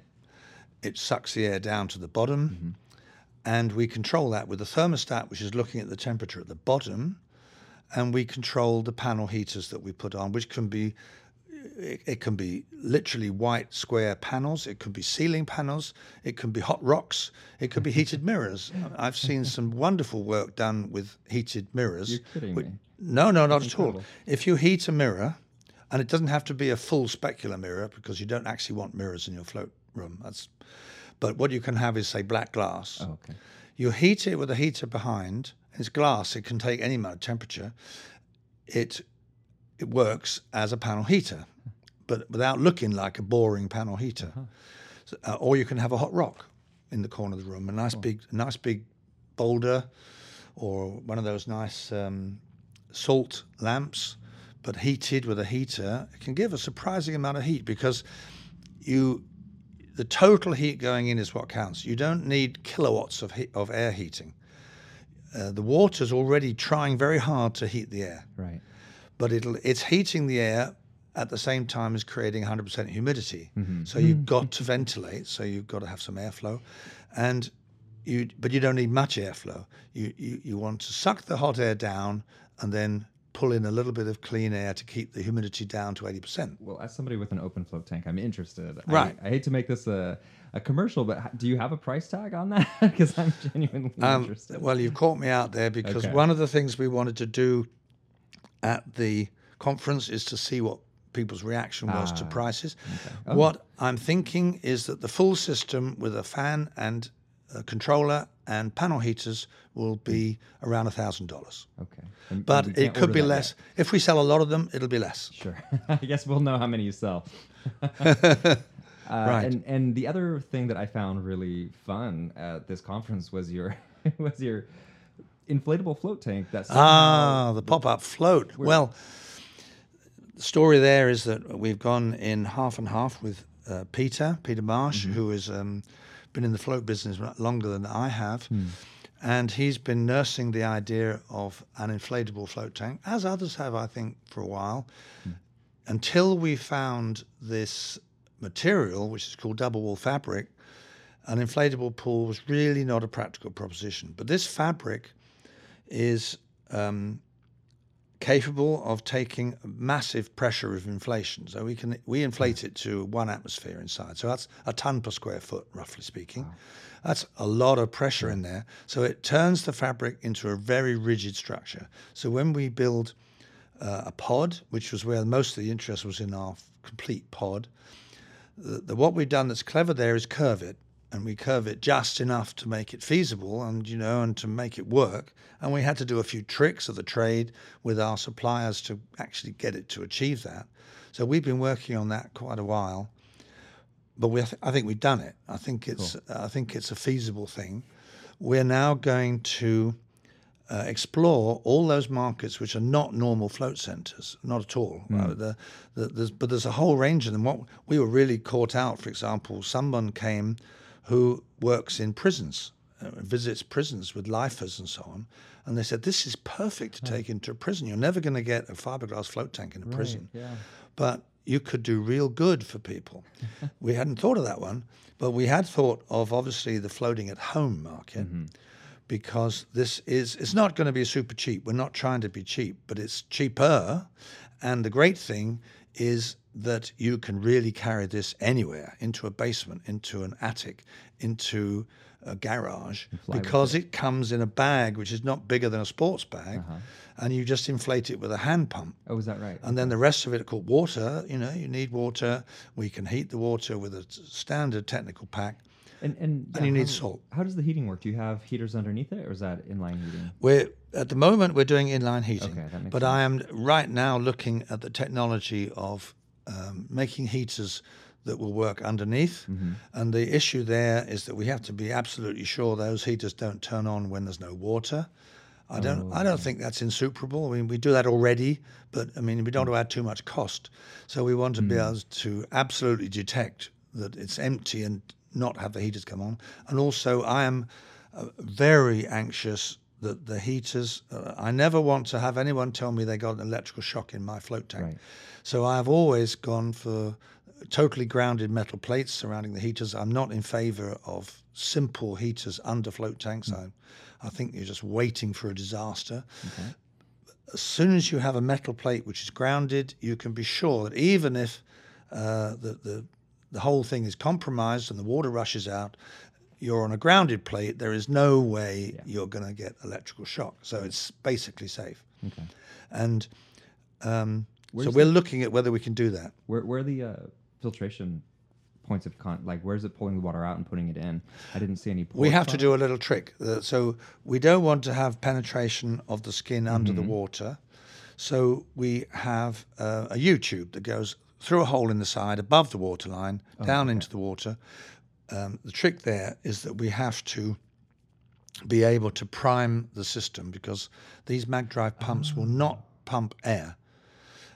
It sucks the air down to the bottom, mm-hmm. and we control that with a thermostat, which is looking at the temperature at the bottom, and we control the panel heaters that we put on, which can be it, it can be literally white square panels. It could be ceiling panels. It can be hot rocks. It could be heated mirrors. I've seen some wonderful work done with heated mirrors. You're kidding me. No, no, not at all. If you heat a mirror, and it doesn't have to be a full specular mirror because you don't actually want mirrors in your float room. That's, but what you can have is say black glass. Oh, okay. You heat it with a heater behind. It's glass. It can take any amount of temperature. It it works as a panel heater, but without looking like a boring panel heater. So, uh, or you can have a hot rock in the corner of the room, a nice big, nice big boulder, or one of those nice um, salt lamps, but heated with a heater. It can give a surprising amount of heat because you the total heat going in is what counts. You don't need kilowatts of heat, of air heating. Uh, the water's already trying very hard to heat the air, Right. but it'll it's heating the air at the same time as creating 100% humidity. So you've got to ventilate. So you've got to have some airflow, and you but you don't need much airflow. You you, you want to suck the hot air down and then pull in a little bit of clean air to keep the humidity down to 80%. Well, as somebody with an open float tank, I'm interested. I- Right. I, hate to make this a, a commercial, but do you have a price tag on that? Because I'm genuinely Um, interested. well, you've caught me out there because Okay. one of the things we wanted to do at the conference is to see what people's reaction was to Ah, prices. Oh. What I'm thinking is that the full system with a fan and a controller and panel heaters will be around thousand dollars. okay. And- and But we it could be less. If we sell a lot of them, it'll be less. Sure. I guess we'll know how many you sell. Uh, Right. And and the other thing that I found really fun at this conference was your was your inflatable float tank. That Ah, the pop-up float. Well, the story there is that we've gone in half and half with uh, Peter, Peter Marsh, who has um, been in the float business longer than I have. And he's been nursing the idea of an inflatable float tank, as others have, I think, for a while, until we found this material, which is called double wall fabric. An inflatable pool was really not a practical proposition. But this fabric is um, capable of taking massive pressure of inflation. So we can we inflate it to one atmosphere inside. So that's a ton per square foot, roughly speaking. That's a lot of pressure in there. So it turns the fabric into a very rigid structure. So when we build uh, a pod, which was where most of the interest was in our complete pod, the, the, what we've done that's clever there is curve it, and we curve it just enough to make it feasible, and you know, and to make it work. And we had to do a few tricks of the trade with our suppliers to actually get it to achieve that. So we've been working on that quite a while, but we, I think we've done it. I think it's, I think it's a feasible thing. We're now going to uh, explore all those markets which are not normal float centres, not at all. Uh, the, the, there's, but there's a whole range of them. What we were really caught out, for example, someone came who works in prisons, uh, visits prisons with lifers and so on, and they said this is perfect to take into a prison. You're never going to get a fiberglass float tank in a prison, yeah. but you could do real good for people. we hadn't thought of that one, but we had thought of obviously the floating at home market because this is it's not going to be super cheap. We're not trying to be cheap, but it's cheaper And the great thing is that you can really carry this anywhere into a basement, into an attic, into a garage, because it. comes in a bag which is not bigger than a sports bag, Uh-huh. and you just inflate it with a hand pump. Oh, is that right? And then the rest of it called water. You know, you need water. We can heat the water with a standard technical pack. And and, And you need how- salt. How does the heating work? Do you have heaters underneath it, or is that inline heating? We're at the moment we're doing inline heating, Okay, that makes but I am right now looking at the technology of um, making heaters that will work underneath. Mm-hmm. And the issue there is that we have to be absolutely sure those heaters don't turn on when there's no water. I don't. I Oh. don't think that's insuperable. I mean, we do that already, but I mean, we don't want to add too much cost. So we want to be Mm. able to absolutely detect that it's empty and not have the heaters come on. And also, I am uh, very anxious that the heaters. Uh, I never want to have anyone tell me they got an electrical shock in my float tank. Right. So I've always gone for totally grounded metal plates surrounding the heaters. I'm not in favor of simple heaters under float tanks. I, I think you're just waiting for a disaster. As soon as you have a metal plate which is grounded, you can be sure that even if uh, the, the the whole thing is compromised and the water rushes out, you're on a grounded plate. There is no way you're going to get electrical shock. So it's basically safe. Okay. And um, so we're looking at whether we can do that. Where where are the uh, filtration points of con? Like, where's it pulling the water out and putting it in? I didn't see any. We have to do a little trick. Uh, so we don't want to have penetration of the skin under Mm-hmm. the water. So we have uh, a U tube that goes through a hole in the side above the water line, Oh, down into the water. Um, the trick there is that we have to be able to prime the system because these mag drive pumps will not Ah. pump air.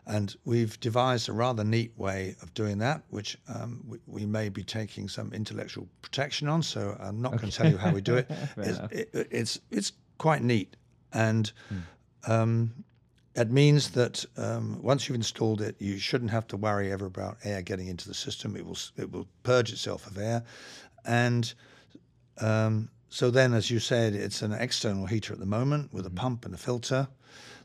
And we've devised a rather neat way of doing that, which um, we, we may be taking some intellectual protection on. So I'm not going to tell you how we do it. It's, it, it's it's quite neat, and um, it means that um, once you've installed it, you shouldn't have to worry ever about air getting into the system. It will it will purge itself of air, and um, so then, as you said, it's an external heater at the moment with a pump and a filter.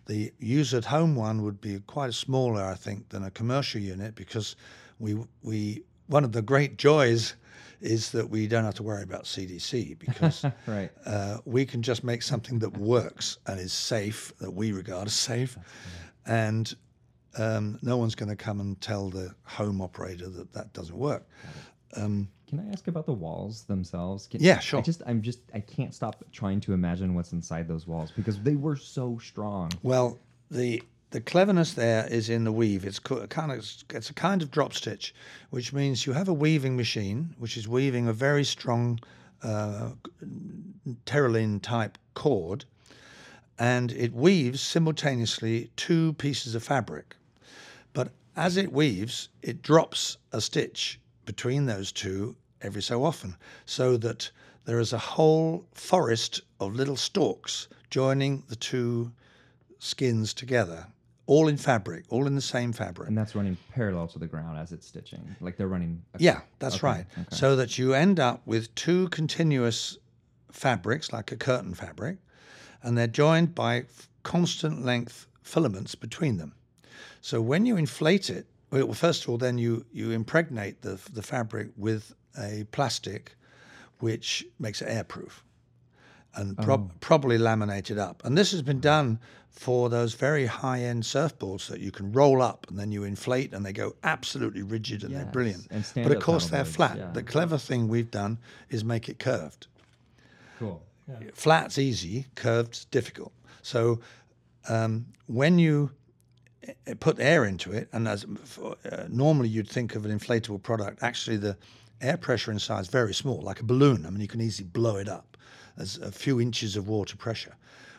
The use at home one would be quite smaller, I think, than a commercial unit because we we one of the great joys is that we don't have to worry about CDC because Right. uh, we can just make something that works and is safe that we regard as safe, and um, no one's going to come and tell the home operator that that doesn't work. Um, Can I ask about the walls themselves? Can, Yeah, sure. I just I'm just I can't stop trying to imagine what's inside those walls because they were so strong. Well, the the cleverness there is in the weave. It's co- kind of it's a kind of drop stitch, which means you have a weaving machine which is weaving a very strong uh, Terylene type cord, and it weaves simultaneously two pieces of fabric. But as it weaves, it drops a stitch between those two every so often, so that there is a whole forest of little stalks joining the two skins together, all in fabric, all in the same fabric. And that's running parallel to the ground as it's stitching. Like they're running. Yeah, that's Okay, right. okay. So that you end up with two continuous fabrics, like a curtain fabric, and they're joined by f- constant length filaments between them. So when you inflate it, well, first of all, then you, you impregnate the, the fabric with a plastic which makes it airproof and oh. prob- probably laminated up. And this has been done for those very high end surfboards that you can roll up and then you inflate and they go absolutely rigid and they're brilliant. and but of course, they're paddleboards, flat. yeah. The clever thing we've done is make it curved. Cool. Flat's easy, curved's difficult. So um, when you uh, put air into it, and as for, uh, normally you'd think of an inflatable product, actually the air pressure inside is very small, like a balloon. I mean, you can easily blow it up. There's a few inches of water pressure.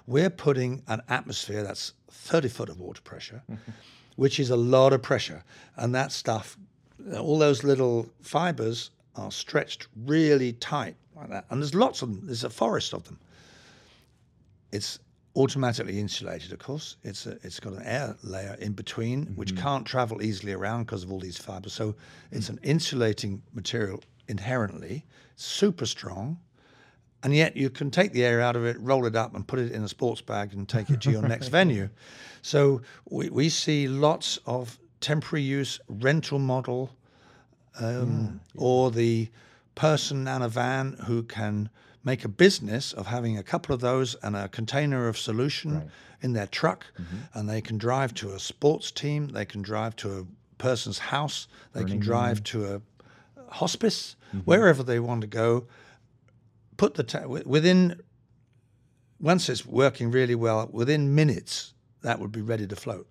We're putting an atmosphere that's 30 foot of water pressure, which is a lot of pressure. And that stuff, all those little fibers are stretched really tight like that. And there's lots of them, there's a forest of them. It's automatically insulated, of course. It's a, it's got an air layer in between, which mm-hmm. can't travel easily around because of all these fibers. So it's mm. an insulating material inherently, super strong, and yet you can take the air out of it, roll it up, and put it in a sports bag and take it to your next venue. So we, we see lots of temporary use rental model, um, yeah, yeah. or the person and a van who can make a business of having a couple of those and a container of solution right. in their truck, mm-hmm. and they can drive to a sports team, they can drive to a person's house, they Burning can drive to a hospice, mm-hmm. wherever they want to go. Put the ta- within once it's working really well, within minutes that would be ready to float,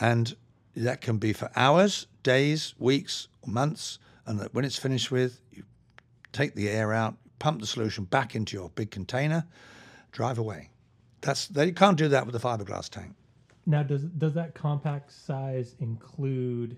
and that can be for hours, days, weeks, months, and when it's finished with, you take the air out, pump the solution back into your big container, drive away. That's you can't do that with a fiberglass tank. Now, does does that compact size include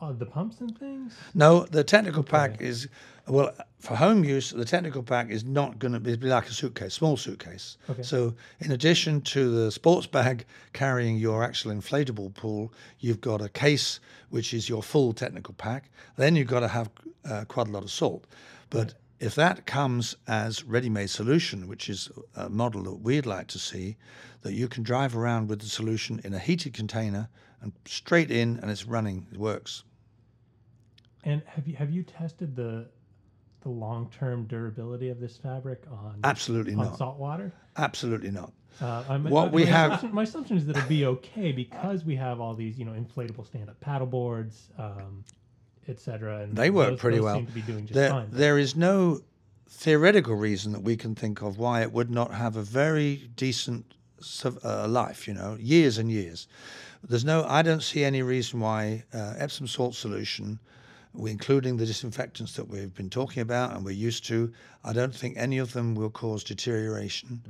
uh, the pumps and things? No, the technical okay. pack is well for home use. The technical pack is not going to be like a suitcase, small suitcase. Okay. So, in addition to the sports bag carrying your actual inflatable pool, you've got a case which is your full technical pack. Then you've got to have uh, quite a lot of salt, but right. If that comes as ready-made solution, which is a model that we'd like to see, that you can drive around with the solution in a heated container and straight in, and it's running, it works. And have you have you tested the the long term durability of this fabric on absolutely on not salt water? Absolutely not. Uh, what we my have, assumption, my assumption is that it'll be okay because we have all these, you know, inflatable stand-up paddle boards, um, etc. And they work those, pretty those well. there, there is no theoretical reason that we can think of why it would not have a very decent uh, life. You know, years and years. There's no. I don't see any reason why uh, Epsom salt solution, including the disinfectants that we've been talking about and we're used to, I don't think any of them will cause deterioration.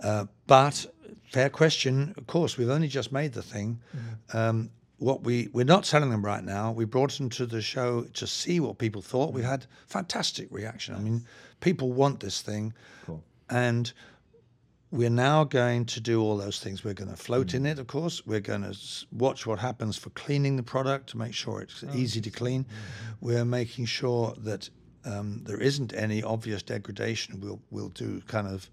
Mm. Uh, but fair question. Of course, we've only just made the thing. Mm. Um, what we we're not selling them right now. We brought them to the show to see what people thought. We had fantastic reaction. I mean, people want this thing, cool. and we're now going to do all those things. We're going to float mm. in it, of course. We're going to watch what happens for cleaning the product to make sure it's oh, easy to clean. Mm-hmm. We're making sure that um, there isn't any obvious degradation. We'll we'll do kind of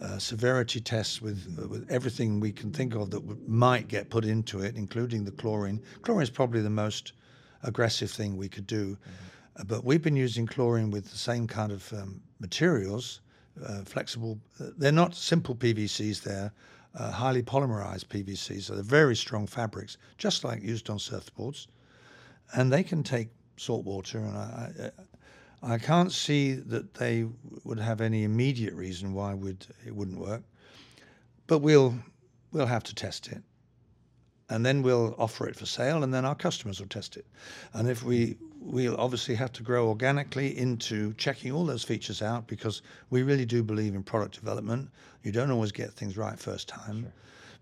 uh, severity tests with uh, with everything we can think of that w- might get put into it, including the chlorine. Chlorine is probably the most aggressive thing we could do, mm-hmm. uh, but we've been using chlorine with the same kind of um, materials, uh, flexible. They're not simple PVCs; they're uh, highly polymerized PVCs. So they're very strong fabrics, just like used on surfboards, and they can take salt water. And I, I can't see that they would have any immediate reason why would it wouldn't work, but we'll we'll have to test it, and then we'll offer it for sale, and then our customers will test it, and if we we'll obviously have to grow organically into checking all those features out because we really do believe in product development. You don't always get things right first time, sure.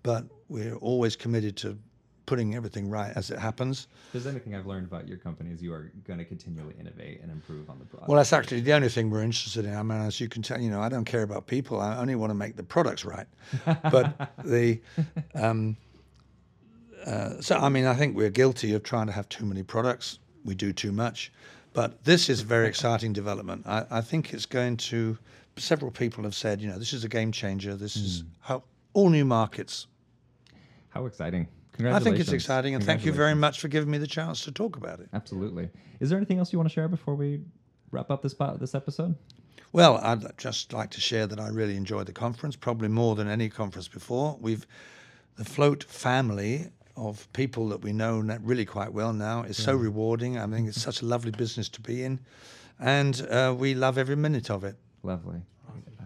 but we're always committed to putting everything right as it happens. If there's anything I've learned about your company is you are going to continually innovate and improve on the product. Well, that's actually the only thing we're interested in. I mean, as you can tell, you know, I don't care about people. I only want to make the products right. But the um, uh, so I mean, I think we're guilty of trying to have too many products. We do too much. But this is a very exciting development. I, I think it's going to. Several people have said, you know, this is a game changer. This mm. is how all new markets. How exciting! Congratulations. I think it's exciting, and thank you very much for giving me the chance to talk about it. Absolutely. Is there anything else you want to share before we wrap up this this episode? Well, I'd just like to share that I really enjoyed the conference, probably more than any conference before. We've the Float family of people that we know really quite well now is yeah. so rewarding. I think it's such a lovely business to be in, and uh, we love every minute of it. Lovely.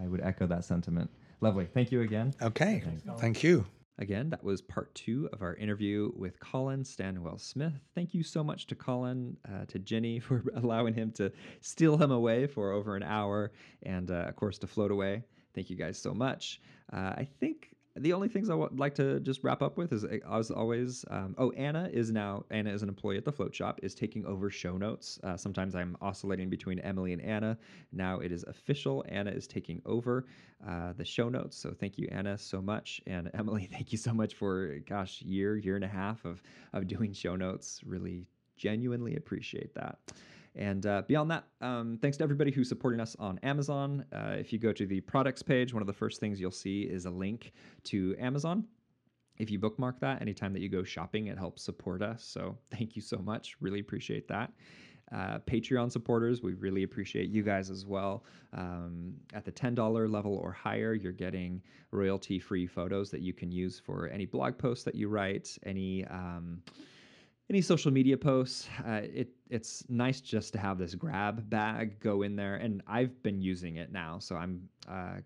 I would echo that sentiment. Lovely. Thank you again. Okay. Thanks, Thank you. Again, that was part two of our interview with Colin Stanwell Smith. Thank you so much to Colin, uh, to Jenny for allowing him to steal him away for over an hour, and uh, of course to Floataway. Thank you guys so much. Uh, I think the only things I would like to just wrap up with is uh, as always. Um, oh, Anna is now Anna is an employee at the Float Shop is taking over show notes. Uh, sometimes I'm oscillating between Emily and Anna. Now it is official. Anna is taking over uh, the show notes. So thank you, Anna, so much, and Emily, thank you so much for gosh year year and a half of of doing show notes. Really genuinely appreciate that. And uh, beyond that, um, thanks to everybody who's supporting us on Amazon. Uh, if you go to the products page, one of the first things you'll see is a link to Amazon. If you bookmark that anytime that you go shopping, it helps support us. So thank you so much. Really appreciate that. Uh, Patreon supporters, we really appreciate you guys as well. Um, at the $10 level or higher, you're getting royalty free photos that you can use for any blog posts that you write, any. Um, any social media posts. Uh, it it's nice just to have this grab bag go in there, and I've been using it now, so I'm uh,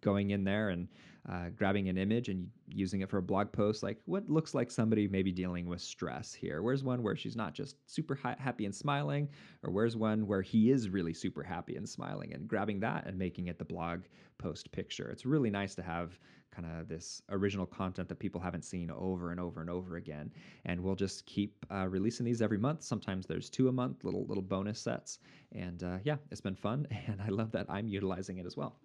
going in there and uh, grabbing an image and using it for a blog post. Like what looks like somebody maybe dealing with stress here. Where's one where she's not just super ha- happy and smiling, or where's one where he is really super happy and smiling, and grabbing that and making it the blog post picture. It's really nice to have kind of this original content that people haven't seen over and over and over again. And we'll just keep uh, releasing these every month. Sometimes there's two a month, little little bonus sets. And uh, yeah, it's been fun, and I love that I'm utilizing it as well.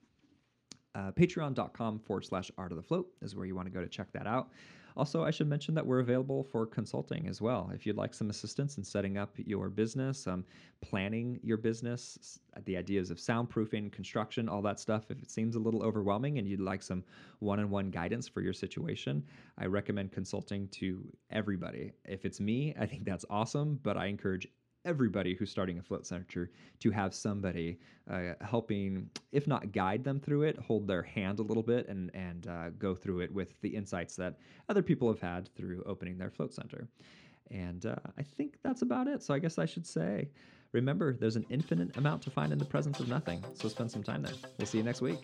Uh, patreon.com forward slash art of the float is where you want to go to check that out. Also, I should mention that we're available for consulting as well. If you'd like some assistance in setting up your business, um, planning your business, the ideas of soundproofing, construction, all that stuff, if it seems a little overwhelming and you'd like some one on one guidance for your situation, I recommend consulting to everybody. If it's me, I think that's awesome, but I encourage everybody who's starting a float center to have somebody uh, helping, if not guide them through it, hold their hand a little bit and and uh, go through it with the insights that other people have had through opening their float center. And uh, I think that's about it. So I guess I should say, remember, there's an infinite amount to find in the presence of nothing. So spend some time there. We'll see you next week.